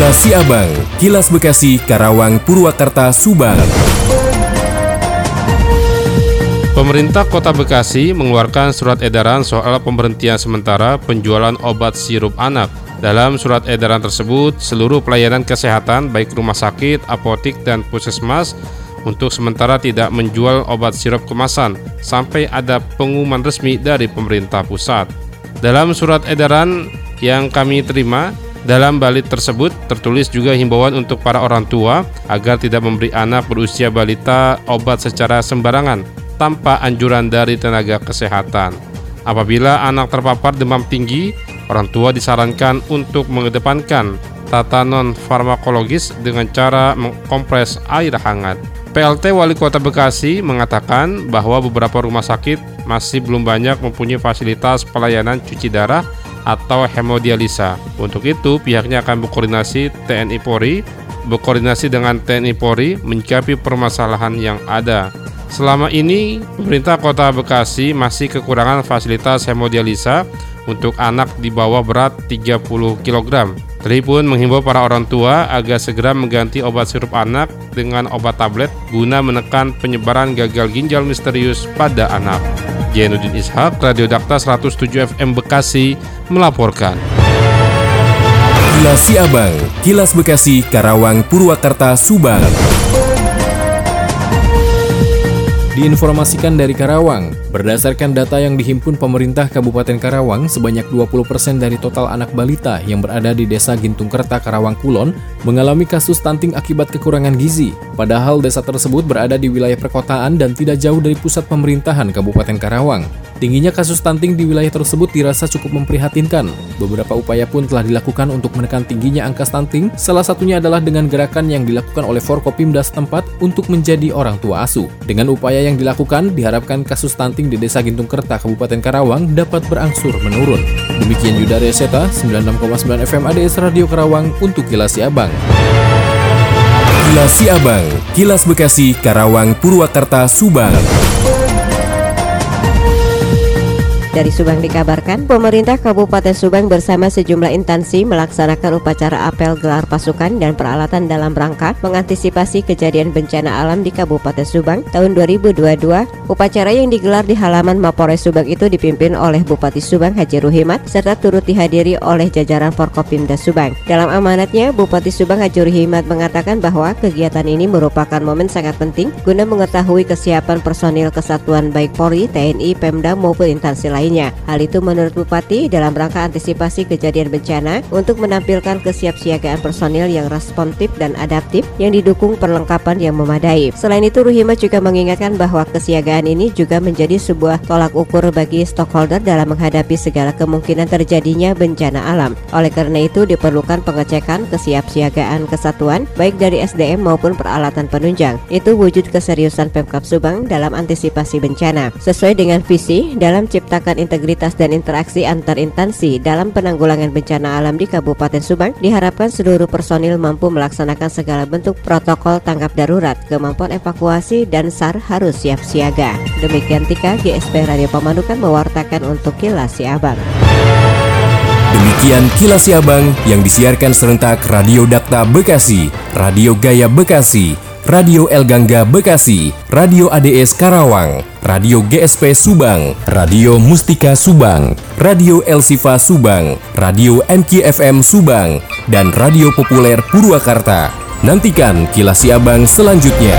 Kilas Siabang, Kilas Bekasi, Karawang, Purwakarta, Subang. Pemerintah Kota Bekasi mengeluarkan surat edaran soal pemberhentian sementara penjualan obat sirup anak. Dalam surat edaran tersebut, seluruh pelayanan kesehatan baik rumah sakit, apotik, dan puskesmas untuk sementara tidak menjual obat sirup kemasan sampai ada pengumuman resmi dari pemerintah pusat. Dalam surat edaran yang kami terima, dalam balik tersebut tertulis juga himbauan untuk para orang tua agar tidak memberi anak berusia balita obat secara sembarangan tanpa anjuran dari tenaga kesehatan. Apabila anak terpapar demam tinggi, orang tua disarankan untuk mengedepankan tata non farmakologis dengan cara mengkompres air hangat. PLT Wali Kota Bekasi mengatakan bahwa beberapa rumah sakit masih belum banyak mempunyai fasilitas pelayanan cuci darah atau hemodialisa. Untuk itu, pihaknya akan berkoordinasi TNI Polri, berkoordinasi dengan TNI Polri mencapai permasalahan yang ada. Selama ini, pemerintah Kota Bekasi masih kekurangan fasilitas hemodialisa untuk anak di bawah berat 30 kg. Tri pun menghimbau para orang tua agar segera mengganti obat sirup anak dengan obat tablet guna menekan penyebaran gagal ginjal misterius pada anak. Jainuddin Ishak, Radio Dakta 107 FM Bekasi, melaporkan. Kilas Siabang, Kilas Bekasi, Karawang, Purwakarta, Subang. Diinformasikan dari Karawang, berdasarkan data yang dihimpun pemerintah Kabupaten Karawang, sebanyak 20% dari total anak balita yang berada di Desa Gintung Kerta, Karawang Kulon mengalami kasus stunting akibat kekurangan gizi. Padahal desa tersebut berada di wilayah perkotaan dan tidak jauh dari pusat pemerintahan Kabupaten Karawang. Tingginya kasus stunting di wilayah tersebut dirasa cukup memprihatinkan. Beberapa upaya pun telah dilakukan untuk menekan tingginya angka stunting, salah satunya adalah dengan gerakan yang dilakukan oleh Forkopimda setempat untuk menjadi orang tua asuh. Dengan upaya yang dilakukan, diharapkan kasus stunting di Desa Gintung Kerta, Kabupaten Karawang dapat berangsur menurun. Demikian Yuda Reseta, 96,9 FM ADS Radio Karawang untuk Kilas Abang. Kilas Siabang, Kilas Bekasi, Karawang, Purwakarta, Subang. Dari Subang dikabarkan, pemerintah Kabupaten Subang bersama sejumlah instansi melaksanakan upacara apel gelar pasukan dan peralatan dalam rangka mengantisipasi kejadian bencana alam di Kabupaten Subang tahun 2022. Upacara yang digelar di halaman Mapores Subang itu dipimpin oleh Bupati Subang Haji Ruhimat serta turut dihadiri oleh jajaran Forkopimda Subang. Dalam amanatnya, Bupati Subang Haji Ruhimat mengatakan bahwa kegiatan ini merupakan momen sangat penting guna mengetahui kesiapan personil kesatuan baik Polri, TNI, Pemda maupun instansi lain lainnya. Hal itu menurut Bupati dalam rangka antisipasi kejadian bencana untuk menampilkan kesiapsiagaan personil yang responsif dan adaptif yang didukung perlengkapan yang memadai. Selain itu Ruhima juga mengingatkan bahwa kesiagaan ini juga menjadi sebuah tolak ukur bagi stockholder dalam menghadapi segala kemungkinan terjadinya bencana alam. Oleh karena itu diperlukan pengecekan kesiapsiagaan kesatuan baik dari SDM maupun peralatan penunjang. Itu wujud keseriusan Pemkap Subang dalam antisipasi bencana. Sesuai dengan visi dalam ciptakan meningkatkan integritas dan interaksi antar instansi dalam penanggulangan bencana alam di Kabupaten Subang, diharapkan seluruh personil mampu melaksanakan segala bentuk protokol tanggap darurat, kemampuan evakuasi, dan SAR harus siap siaga. Demikian Tika, GSP Radio Pemanukan mewartakan untuk Kilas Siabang. Demikian Kilas Siabang yang disiarkan serentak Radio Dakta Bekasi, Radio Gaya Bekasi, Radio El Gangga Bekasi, Radio ADS Karawang, Radio GSP Subang, Radio Mustika Subang, Radio El Sifa Subang, Radio MKFM Subang, dan Radio Populer Purwakarta. Nantikan kilas Abang selanjutnya.